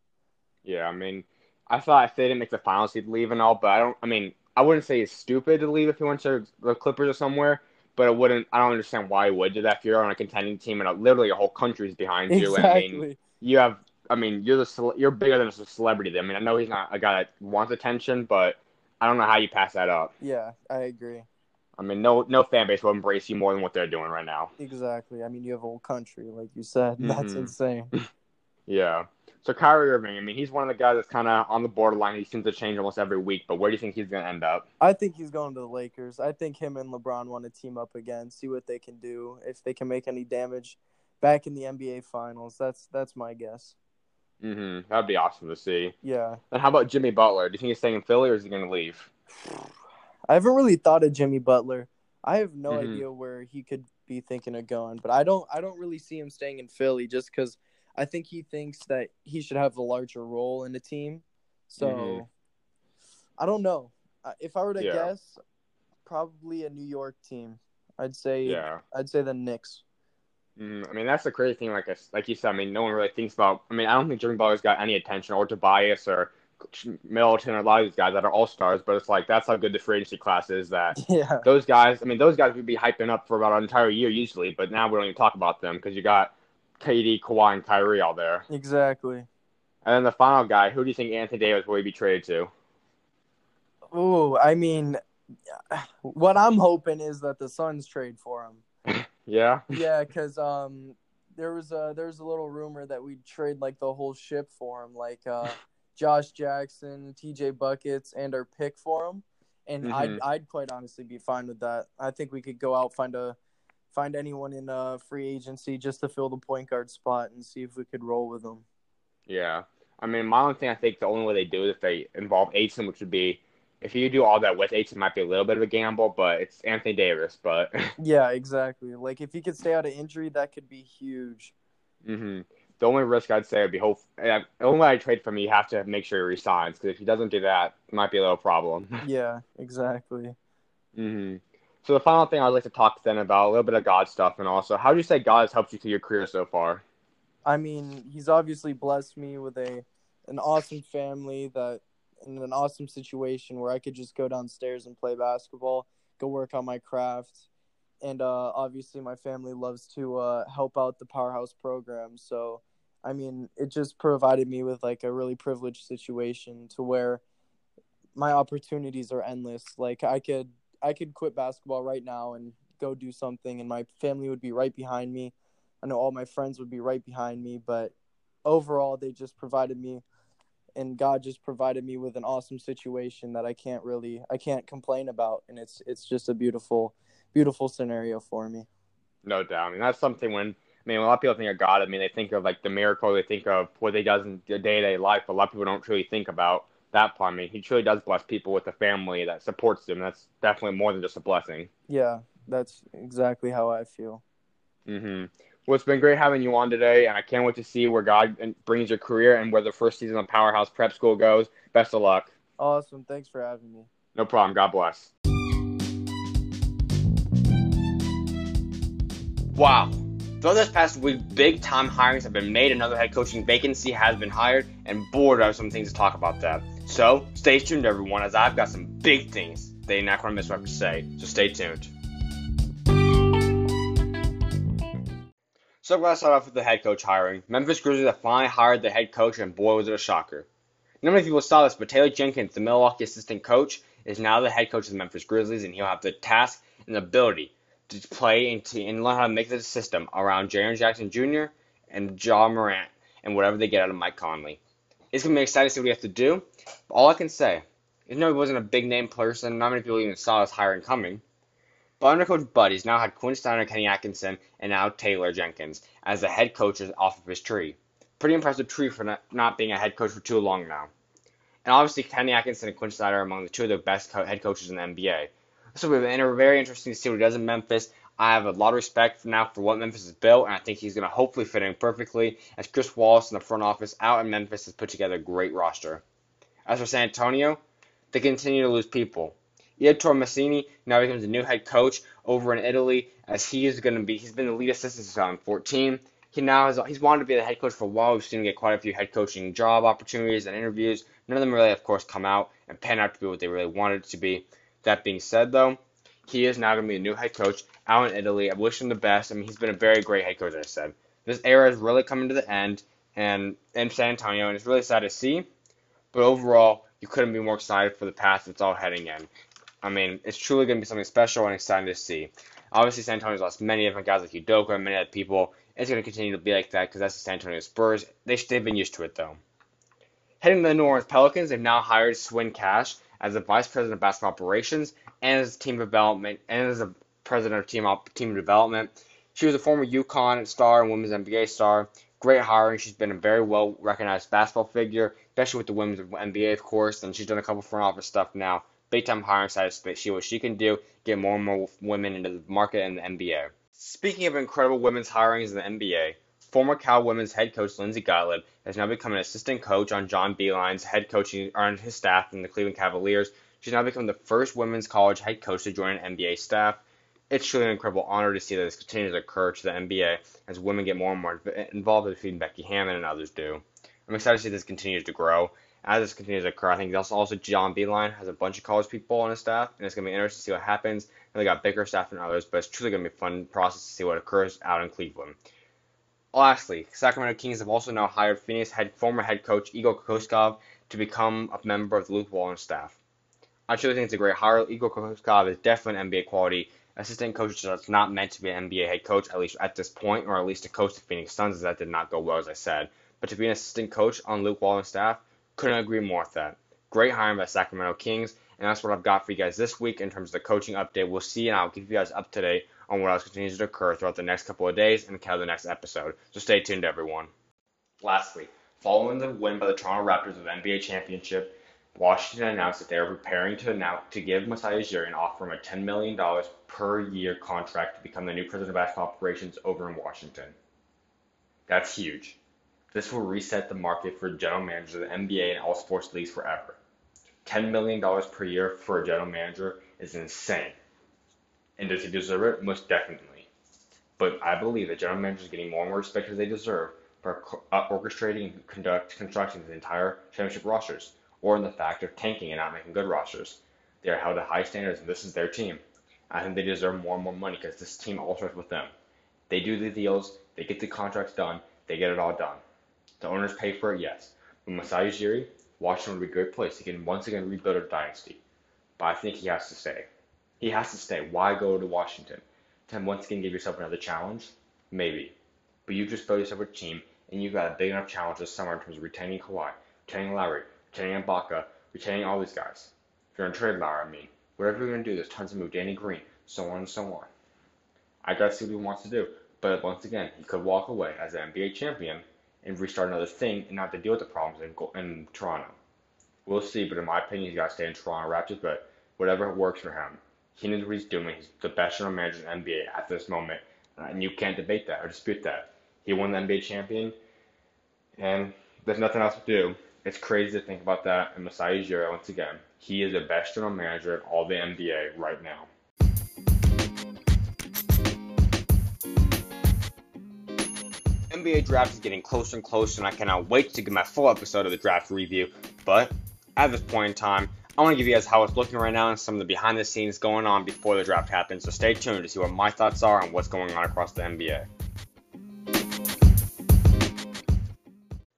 Yeah, I mean, I thought if they didn't make the finals, he'd leave and all. But I don't. I mean, I wouldn't say he's stupid to leave if he went to the Clippers or somewhere. But it wouldn't. I don't understand why he would do that if you're on a contending team and a, literally a whole country's behind you. And, I mean, Exactly. you have. I mean, you're the you're bigger than just a celebrity. I mean, I know he's not a guy that wants attention, but I don't know how you pass that up. Yeah, I agree. I mean, no no fan base will embrace you more than what they're doing right now. Exactly. I mean, you have a whole country, like you said. That's Mhm. insane. Yeah. So Kyrie Irving, I mean, he's one of the guys that's kind of on the borderline. He seems to change almost every week. But where do you think he's going to end up? I think he's going to the Lakers. I think him and LeBron want to team up again, see what they can do, if they can make any damage back in the NBA Finals. That's that's my guess. Hmm That'd be awesome to see. Yeah, And how about Jimmy Butler? Do you think he's staying in Philly or is he going to leave? I haven't really thought of Jimmy Butler. I have no Mhm. idea where he could be thinking of going, but I don't I don't really see him staying in Philly just because I think he thinks that he should have a larger role in the team. So Mhm. I don't know. If I were to Yeah. guess, probably a New York team. I'd say Yeah. I'd say the Knicks. Hmm I mean, that's the crazy thing. Like I, like you said, I mean, no one really thinks about. I mean, I don't think Jimmy Butler's got any attention or Tobias or Middleton or a lot of these guys that are all stars. But it's like that's how good the free agency class is. That Yeah. those guys. I mean, those guys would be hyping up for about an entire year usually. But now we don't even talk about them because you got KD, Kawhi, and Kyrie all there. Exactly. And then the final guy, who do you think Anthony Davis will be traded to? Oh, I mean, what I'm hoping is that the Suns trade for him. Yeah. Yeah, because um, there was a there's a little rumor that we'd trade like the whole ship for him, like uh, Josh Jackson, T.J. buckets, and our pick for him. And Mhm. I'd I'd quite honestly be fine with that. I think we could go out find a find anyone in uh free agency just to fill the point guard spot and see if we could roll with them. Yeah. I mean, my only thing I think the only way they do is if they involve Ayton, which would be if you do all that with Ayton, it might be a little bit of a gamble, but it's Anthony Davis. But Yeah, exactly. Like if he could stay out of injury, that could be huge. hmm the only risk I'd say would be hope. The only way I trade from you, you have to make sure he resigns because if he doesn't do that, it might be a little problem. Yeah, exactly. hmm So the final thing I'd like to talk then about a little bit of God stuff and also how do you say God has helped you through your career so far? I mean, he's obviously blessed me with a an awesome family that in an awesome situation where I could just go downstairs and play basketball, go work on my craft. And uh, obviously, my family loves to uh, help out the Powerhouse program. So, I mean, it just provided me with like a really privileged situation to where my opportunities are endless. Like I could I could quit basketball right now and go do something, and my family would be right behind me. I know all my friends would be right behind me, but overall, they just provided me, and God just provided me with an awesome situation that I can't really, I can't complain about, and it's it's just a beautiful, beautiful scenario for me. No doubt. I mean, that's something when, I mean, a lot of people think of God. I mean, they think of like the miracle, they think of what he does in their day to day life, but a lot of people don't truly think about that part. I mean, he truly does bless people with a family that supports them. That's definitely more than just a blessing. Yeah, that's exactly how I feel. hmm Well, it's been great having you on today, and I can't wait to see where God brings your career and where the first season of Powerhouse Prep School goes. Best of luck. Awesome. Thanks for having me. No problem. God bless. Wow. Throughout this past week, big time hirings have been made. Another head coaching vacancy has been hired, and board I have some things to talk about that. So stay tuned, everyone, as I've got some big things that you're not going to miss what I have to say. So stay tuned. So I'm going to start off with the head coach hiring. Memphis Grizzlies have finally hired the head coach, and boy, was it a shocker. Not many people saw this, but Taylor Jenkins, the Milwaukee assistant coach, is now the head coach of the Memphis Grizzlies, and he'll have the task and the ability to play and, to, and learn how to make the system around Jaren Jackson Jr. and Ja Morant and whatever they get out of Mike Conley. It's going to be exciting to see what he has to do. But all I can say, even though he wasn't a big name person, not many people even saw his hiring coming, but under Coach Bud, he's now had Quin Snyder, Kenny Atkinson, and now Taylor Jenkins as the head coaches off of his tree. Pretty impressive tree for not, being a head coach for too long now. And obviously, Kenny Atkinson and Quin Snyder are among the two of the best co- head coaches in the NBA. So we're very interesting to see what he does in Memphis. I have a lot of respect for now for what Memphis has built, and I think he's going to hopefully fit in perfectly. As Chris Wallace in the front office out in Memphis has put together a great roster. As for San Antonio, they continue to lose people. Ettore Messina now becomes the new head coach over in Italy, as he is going to be. He's been the lead assistant since 2014. He now has he's wanted to be the head coach for a while. We've seen him get quite a few head coaching job opportunities and interviews. None of them really, of course, come out and pan out to be what they really wanted to be. That being said, though, he is now going to be a new head coach out in Italy. I wish him the best. I mean, he's been a very great head coach, as I said. This era is really coming to the end and in San Antonio, and it's really sad to see. But overall, you couldn't be more excited for the path it's all heading in. I mean, it's truly going to be something special and exciting to see. Obviously, San Antonio's lost many different guys like Udoka and many other people. It's going to continue to be like that because that's the San Antonio Spurs. They, they've been used to it, though. Heading to the New Orleans Pelicans, they've now hired Swin Cash as the vice president of basketball operations and as team development and as a president of team team development. She was a former UConn star and women's NBA star. Great hiring. She's been a very well recognized basketball figure, especially with the women's NBA, of course, and she's done a couple front office stuff now big time hiring side to see what she can do, get more and more women into the market in the NBA. Speaking of incredible women's hirings in the NBA, former Cal women's head coach Lindsay Gottlieb has now become an assistant coach on John Beilein's head coaching on his staff in the Cleveland Cavaliers. She's now become the first women's college head coach to join an NBA staff. It's truly an incredible honor to see that this continues to occur to the NBA as women get more and more involved, including Becky Hammon and others do. I'm excited to see this continues to grow as this continues to occur, I think also, also John Beilein has a bunch of college people on his staff, and it's going to be interesting to see what happens. And they got bigger staff than others, but it's truly going to be a fun process to see what occurs out in Cleveland. Lastly, Sacramento Kings have also now hired Phoenix head former head coach Igor Kokoskov to become a member of the Luke Walton staff. I truly think it's a great hire. Igor Kokoskov is definitely an NBA quality assistant coach that's not meant to be an NBA head coach, at least at this point, or at least to coach the Phoenix Suns, as that did not go well, as I said. But to be an assistant coach on Luke Walton's staff, couldn't agree more with that. Great hiring by Sacramento Kings, and that's what I've got for you guys this week in terms of the coaching update. We'll see, and I'll keep you guys up to date on what else continues to occur throughout the next couple of days and kind of the next episode. So stay tuned, everyone. Lastly, following the win by the Toronto Raptors of the NBA championship, Washington announced that they are preparing to announce to give Masai Ujiri an offer of a $10 million per year contract to become the new president of basketball operations over in Washington. That's huge. This will reset the market for general managers of the NBA and all sports leagues forever. $10 million per year for a general manager is insane. And does he deserve it? Most definitely. But I believe that general managers are getting more and more respect as they deserve for uh, orchestrating and conduct constructing the entire championship rosters, or in the fact of tanking and not making good rosters. They are held to high standards, and this is their team. I think they deserve more and more money because this team all starts with them. They do the deals, they get the contracts done, they get it all done. The owners pay for it, yes. But Masai Ujiri, Washington would be a great place. He can once again rebuild a dynasty. But I think he has to stay. He has to stay. Why go to Washington? To once again give yourself another challenge? Maybe. But you just built yourself a team, and you've got a big enough challenge this summer in terms of retaining Kawhi, retaining Lowry, retaining Ibaka, retaining all these guys. If you're to trade Lowry, I mean, whatever you're going to do, there's tons of move. Danny Green, so on and so on. I got to see what he wants to do. But once again, he could walk away as an NBA champion and restart another thing and not to deal with the problems in, in Toronto. We'll see, but in my opinion, he's got to stay in Toronto Raptors, but whatever works for him. He knows what he's doing. He's the best general manager in NBA at this moment, and you can't debate that or dispute that. He won the NBA champion, and there's nothing else to do. It's crazy to think about that. And Masai Ujiri, once again, he is the best general manager in all the NBA right now. NBA draft is getting closer and closer, and I cannot wait to get my full episode of the draft review. But at this point in time, I want to give you guys how it's looking right now and some of the behind the scenes going on before the draft happens. So stay tuned to see what my thoughts are on what's going on across the NBA.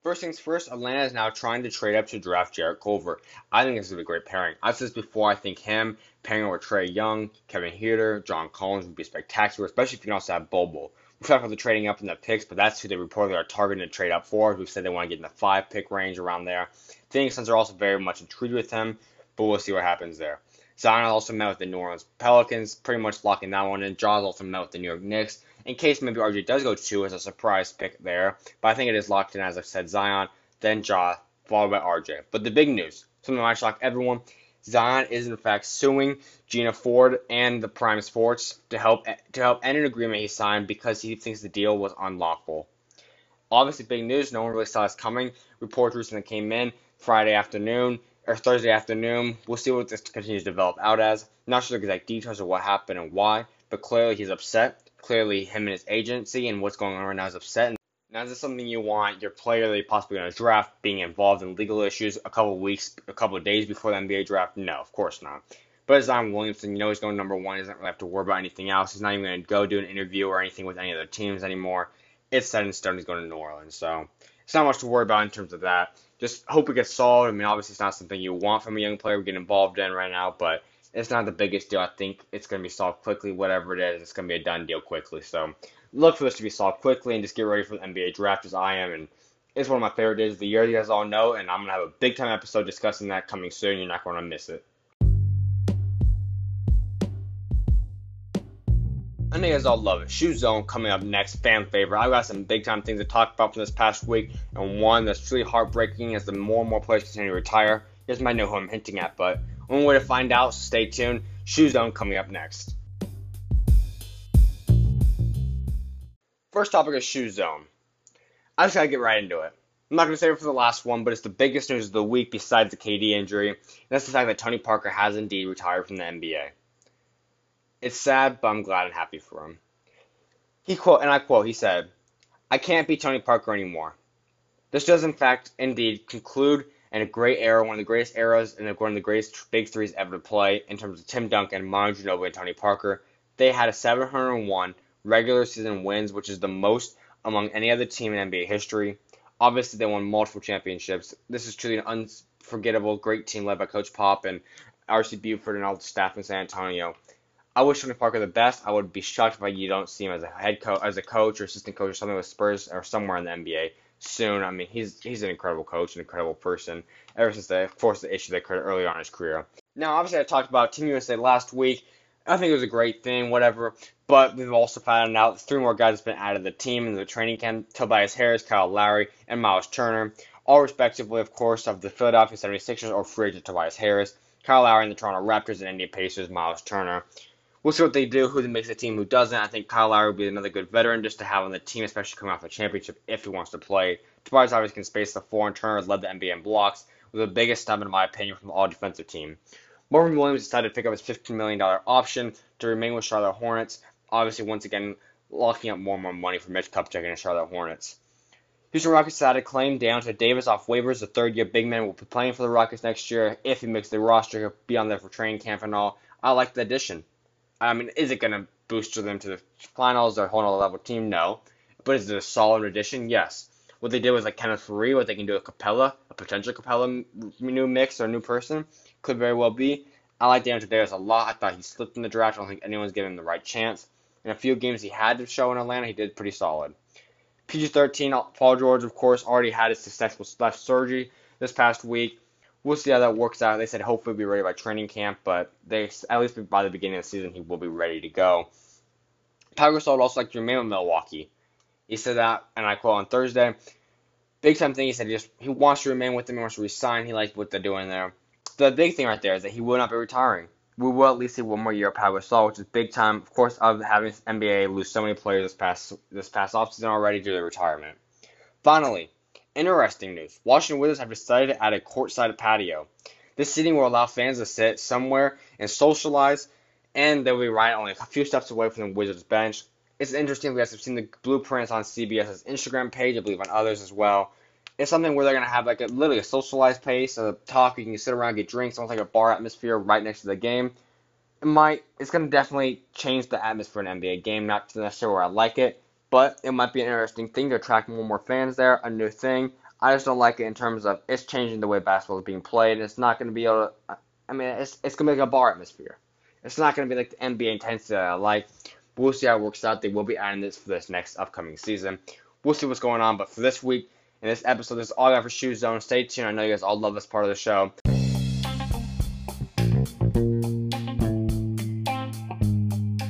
First things first, Atlanta is now trying to trade up to draft Jarrett Culver. I think this is a great pairing. I've said this before. I think him pairing with Trae Young, Kevin Huerter, John Collins would be spectacular, especially if you can also have Bobo. About the trading up in the picks, but that's who they reportedly are targeting to trade up for. We've said they want to get in the five pick range around there. Phoenix Suns are also very much intrigued with him, but we'll see what happens there. Zion also met with the New Orleans Pelicans, pretty much locking that one in. Jaws also met with the New York Knicks. In case maybe RJ does go two as a surprise pick there, but I think it is locked in as I've said Zion, then Ja, followed by RJ. But the big news, something that might shock everyone, Zion is in fact suing Gina Ford and the Prime Sports to help to help end an agreement he signed because he thinks the deal was unlawful. Obviously, big news. No one really saw this coming. Reports recently came in Friday afternoon or Thursday afternoon. We'll see what this continues to develop out as. Not sure the exact details of what happened and why, but clearly he's upset. Clearly, him and his agency and what's going on right now is upset. Now, is this something you want your player that you're possibly going to draft being involved in legal issues a couple weeks, a couple of days before the NBA draft? No, of course not. But Zion Williamson, you know he's going number one. He doesn't really have to worry about anything else. He's not even going to go do an interview or anything with any other teams anymore. It's set in stone. He's going to New Orleans. So it's not much to worry about in terms of that. Just hope it gets solved. I mean, obviously, it's not something you want from a young player to get involved in right now, but it's not the biggest deal. I think it's going to be solved quickly. Whatever it is, it's going to be a done deal quickly. So look for this to be solved quickly and just get ready for the NBA draft as I am. And it's one of my favorite days of the year, you guys all know, and I'm going to have a big time episode discussing that coming soon. You're not going to miss it. I know you guys all love it. Shoe Zone coming up next, fan favorite. I've got some big time things to talk about from this past week, and one that's truly heartbreaking as the more and more players continue to retire. You guys might know who I'm hinting at, but one way to find out, so stay tuned. Shoe Zone coming up next. First topic is Shoe Zone. I just gotta get right into it. I'm not gonna save it for the last one, but it's the biggest news of the week besides the KD injury. And that's the fact that Tony Parker has indeed retired from the NBA. It's sad, but I'm glad and happy for him. He quote, and I quote, he said, "I can't be Tony Parker anymore. This does in fact indeed conclude and a great era, one of the greatest eras, and one of the greatest big threes ever to play in terms of Tim Duncan, Manu Ginobili, and Tony Parker. They had a 701 regular season wins, which is the most among any other team in NBA history. Obviously, they won multiple championships. This is truly an unforgettable, great team led by Coach Pop and R.C. Buford and all the staff in San Antonio. I wish Tony Parker the best. I would be shocked if you don't see him as a head coach, as a coach or assistant coach or something with Spurs or somewhere in the NBA soon. I mean, he's he's an incredible coach, an incredible person. Ever since they forced the issue they occurred early on in his career. Now, obviously, I talked about Team USA last week. I think it was a great thing, whatever. But we've also found out three more guys have been added to the team in the training camp: Tobias Harris, Kyle Lowry, and Miles Turner, all respectively, of course, of the Philadelphia 76ers or free agent Tobias Harris, Kyle Lowry, and the Toronto Raptors and Indiana Pacers, Miles Turner. We'll see what they do, who makes the team, who doesn't. I think Kyle Lowry will be another good veteran just to have on the team, especially coming off the championship if he wants to play. Tobias obviously can space the floor, and Turner has led the NBA in blocks, with the biggest stub, in my opinion, from all defensive team. Marvin Williams decided to pick up his $15 million option to remain with Charlotte Hornets, obviously, once again, locking up more and more money for Mitch Kupchak and the Charlotte Hornets. Houston Rockets decided to claim Deyonta Davis off waivers. The third year big man will be playing for the Rockets next year. If he makes the roster, he'll be on there for training camp and all. I like the addition. I mean, is it going to boost them to the finals or whole other level team? No. But is it a solid addition? Yes. What they did was like Kenneth Faried, what they can do with Capela, a potential Capela new mix or new person, could very well be. I like Deyonta Davis a lot. I thought he slipped in the draft. I don't think anyone's given him the right chance. In a few games he had to show in Atlanta, he did pretty solid. PG-13, Paul George, of course, already had his successful left surgery this past week. We'll see how that works out. They said hopefully he'll be ready by training camp, but they at least by the beginning of the season he will be ready to go. Pau Gasol also like to remain with Milwaukee. He said that, and I quote on Thursday. Big time thing. He said he just he wants to remain with them. He wants to resign. He likes what they're doing there. The big thing right there is that he will not be retiring. we will at least see one more year of Pau Gasol, which is big time. Of course, of having NBA lose so many players this past this past offseason already due to retirement. Finally, interesting news: Washington Wizards have decided to add a courtside patio. This seating will allow fans to sit somewhere and socialize, and they'll be right only a few steps away from the Wizards bench. It's interesting. Guys have seen the blueprints on CBS's Instagram page, I believe on others as well. It's something where they're gonna have like a literally a socialized pace, a talk. You can sit around, get drinks, almost like a bar atmosphere right next to the game. It might. It's gonna definitely change the atmosphere in an NBA game. Not necessarily where I like it, but it might be an interesting thing to attract more and more fans there. A new thing. I just don't like it in terms of it's changing the way basketball is being played. It's not gonna be able to. I mean, it's it's gonna be like a bar atmosphere. It's not gonna be like the NBA intensity I like. We'll see how it works out. They will be adding this for this next upcoming season. We'll see what's going on. But for this week, in this episode, this is all I got for Shoe Zone. Stay tuned. I know you guys all love this part of the show.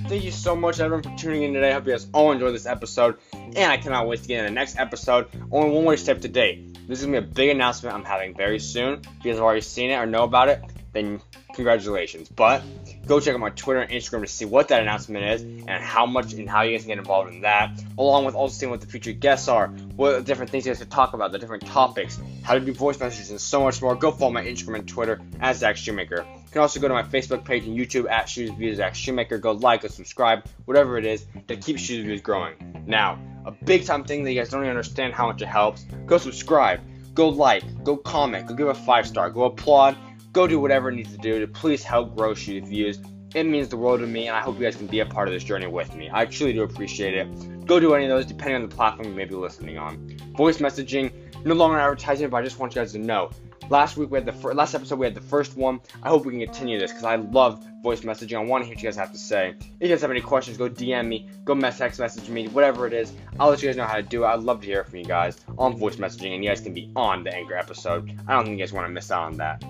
Thank you so much, everyone, for tuning in today. I hope you guys all enjoyed this episode, and I cannot wait to get in the next episode. Only one more step today. This is gonna be a big announcement I'm having very soon. If you guys have already seen it or know about it, then congratulations. But go check out my Twitter and Instagram to see what that announcement is and how much and how you guys can get involved in that, along with also seeing what the future guests are, what different things you guys can talk about, the different topics, how to do voice messages, and so much more. Go follow my Instagram and Twitter at Zach Shoemaker. You can also go to my Facebook page and YouTube at Shoes Views Zach Shoemaker. Go like, go subscribe, whatever it is to keep Shoes Views growing. Now, a big time thing that you guys don't even understand how much it helps. Go subscribe, go like, go comment, go give a five star, go applaud, go do whatever it needs to do to please help grow Shoes Views. It means the world to me, and I hope you guys can be a part of this journey with me. I truly do appreciate it. Go do any of those, depending on the platform you may be listening on. Voice messaging, no longer advertising, but I just want you guys to know. Last week we had the fir- last episode we had the first one. I hope we can continue this because I love voice messaging. I want to hear what you guys have to say. If you guys have any questions, go DM me, go mess text message me, whatever it is. I'll let you guys know how to do it. I'd love to hear from you guys on voice messaging, and you guys can be on the Anchor episode. I don't think you guys want to miss out on that.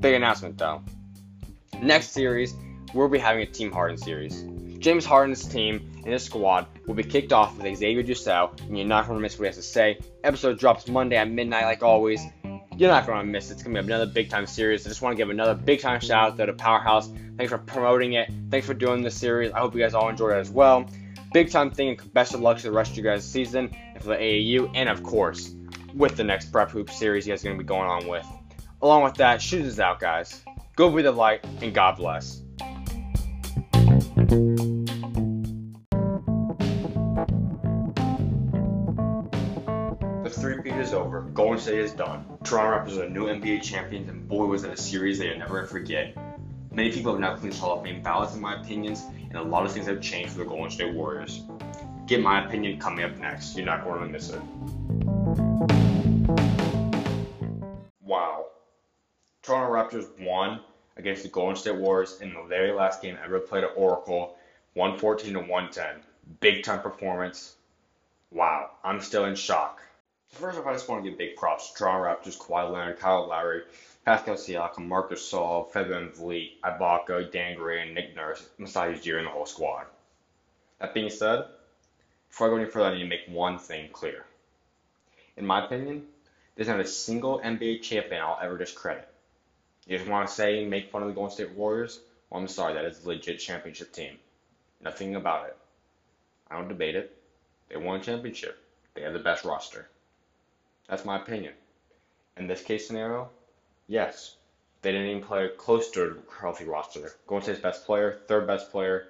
Big announcement though. Next series, we'll be having a Team Harden series. James Harden's team and his squad will be kicked off with Xavier Jusel, and you're not going to miss what he has to say. Episode drops Monday at midnight, like always. You're not going to miss it. It's going to be another big time series. I just want to give another big time shout out to the Powerhouse. Thanks for promoting it. Thanks for doing this series. I hope you guys all enjoyed it as well. Big time thing, best of luck to the rest of you guys' season and for the AAU, and of course, with the next Prep Hoop series you guys are going to be going on with. Along with that, shoot us out, guys. Go be the light, and God bless. The three-peat is over. Golden State is done. Toronto Raptors are new NBA champions, and boy, was it a series they will never forget. Many people have now cleaned Hall of Fame ballots, in my opinions, and a lot of things have changed for the Golden State Warriors. Get my opinion coming up next. You're not going to miss it. Toronto Raptors won against the Golden State Warriors in the very last game ever played at Oracle, 114 to 110. Big time performance. Wow, I'm still in shock. First off, I just want to give big props to Toronto Raptors, Kawhi Leonard, Kyle Lowry, Pascal Siakam, Marc Gasol, Fred VanVleet, Ibaka, Dan and Nick Nurse, Masai Ujiri, and the whole squad. That being said, before I go any further, I need to make one thing clear. In my opinion, there's not a single NBA champion I'll ever discredit. You just want to say make fun of the Golden State Warriors? Well, I'm sorry, that is a legit championship team. Nothing about it. I don't debate it. They won a championship. They have the best roster. That's my opinion. In this case scenario, yes, they didn't even play close to a healthy roster. Golden State's best player, third best player.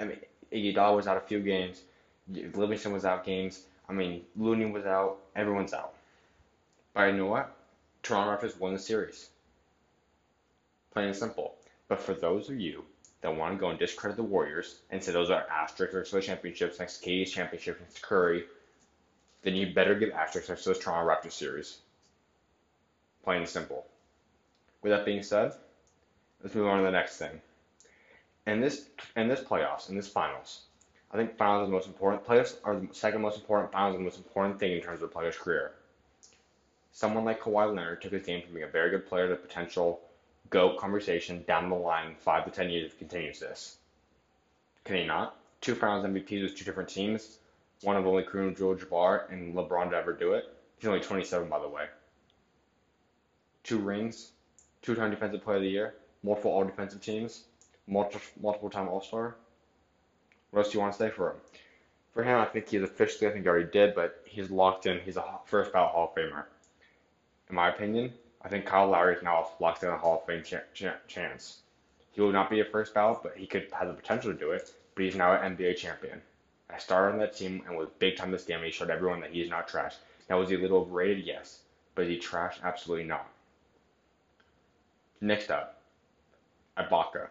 I mean, Iguodala was out a few games. Livingston was out games. I mean, Looney was out. Everyone's out. But you know what? Toronto Raptors won the series. Plain and simple. But for those of you that want to go and discredit the Warriors and say those are asterisks for the championships next to KD's championship next to Curry, then you better give asterisks next to this Toronto Raptors series. Plain and simple. With that being said, let's move on to the next thing. In this in this playoffs, in this finals, I think finals are the most important. Playoffs are the second most important. Finals are the most important thing in terms of a player's career. Someone like Kawhi Leonard took his game from being a very good player to potential GOAT conversation down the line five to ten years if he continues this. Can he not? Two finals MVPs with two different teams. One of only Kareem Abdul-Jabbar and LeBron to ever do it. He's only 27, by the way. Two rings, two-time Defensive Player of the Year, multiple all defensive teams. multiple multiple time All Star. What else do you want to say for him? For him, I think he's officially, I think he already did, but he's locked in. He's a first ballot Hall of Famer. In my opinion, I think Kyle Lowry is now locked in a Hall of Fame ch- ch- chance. He will not be a first ballot, but he could have the potential to do it. But he's now an NBA champion. I started on that team and was big time this game. He showed everyone that he is not trash. Now was he a little overrated? Yes, but is he trash? Absolutely not. Next up, Ibaka.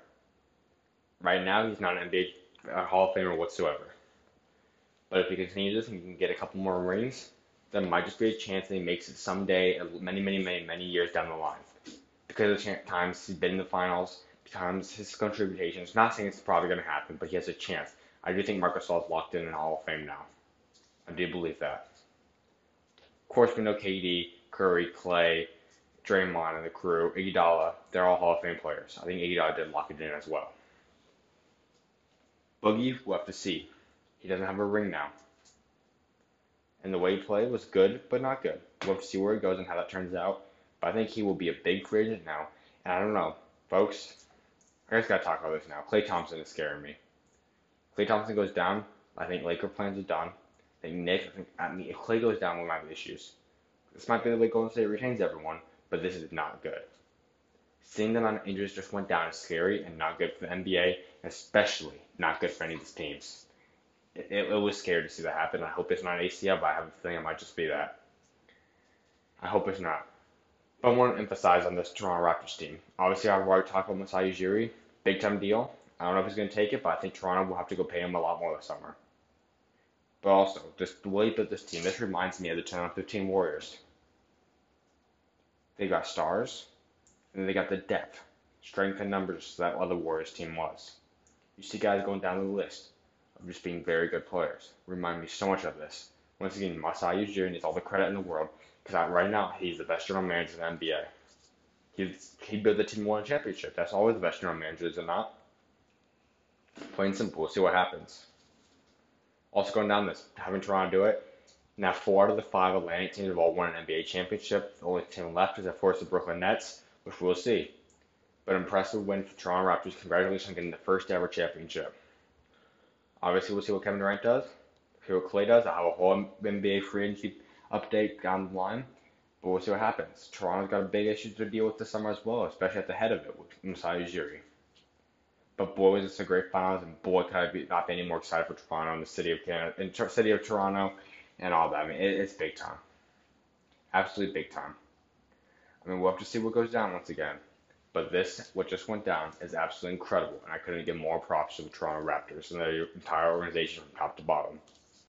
Right now, he's not an NBA uh, Hall of Famer whatsoever. But if he continues this and he can get a couple more rings, there might just be a chance that he makes it someday, uh, many, many, many, many years down the line. Because of the times he's been in the finals, times his contributions. Not saying it's probably going to happen, but he has a chance. I do think Marc Gasol is locked in in Hall of Fame now. I do believe that. Of course, we know KD, Curry, Klay, Draymond, and the crew, Iguodala. They're all Hall of Fame players. I think Iguodala did lock it in as well. Boogie, we'll have to see. He doesn't have a ring now. And the way he played was good, but not good. We'll see where he goes and how that turns out. But I think he will be a big free agent now. And I don't know, folks. I just gotta talk about this now. Klay Thompson is scaring me. Klay Thompson goes down. I think Laker plans are done. I think Nick. I, think, I mean, if Klay goes down, we might have issues. This might be the way Golden State retains everyone, but this is not good. Seeing the amount of injuries just went down is scary and not good for the NBA, especially not good for any of these teams. It, it, was scary to see that happen. I hope it's not ACL, but I have a feeling it might just be that. I hope it's not. But I want to emphasize on this Toronto Raptors team. Obviously, I've already talked about Masai Ujiri. Big time deal. I don't know if he's going to take it, but I think Toronto will have to go pay him a lot more this summer. But also, just the way built this team, this reminds me of the 2015 Warriors. They got stars, and they got the depth, strength, and numbers that other Warriors team was. You see guys going down the list just being very good players. Remind me so much of this. Once again, Masai Ujiri needs all the credit in the world because right now he's the best general manager in the NBA. He's, he built the team won a championship. That's always the best general manager, is it not? Plain simple. We'll see what happens. Also going down this, having Toronto do it. Now four out of the five Atlantic teams have all won an NBA championship. The only team left is of course the Brooklyn Nets, which we'll see. But impressive win for Toronto Raptors. Congratulations on getting the first ever championship. Obviously, we'll see what Kevin Durant does. See what Klay does. I'll have a whole NBA free agency update down the line. But we'll see what happens. Toronto's got a big issue to deal with this summer as well, especially at the head of it with Masai Ujiri. But boy, was this a great finals, and boy, could I be, not be any more excited for Toronto and the city of Canada, and city of Toronto, and all that. I mean, it, it's big time, absolutely big time. I mean, we'll have to see what goes down once again. But this, what just went down, is absolutely incredible, and I couldn't give more props to the Toronto Raptors and their entire organization from top to bottom.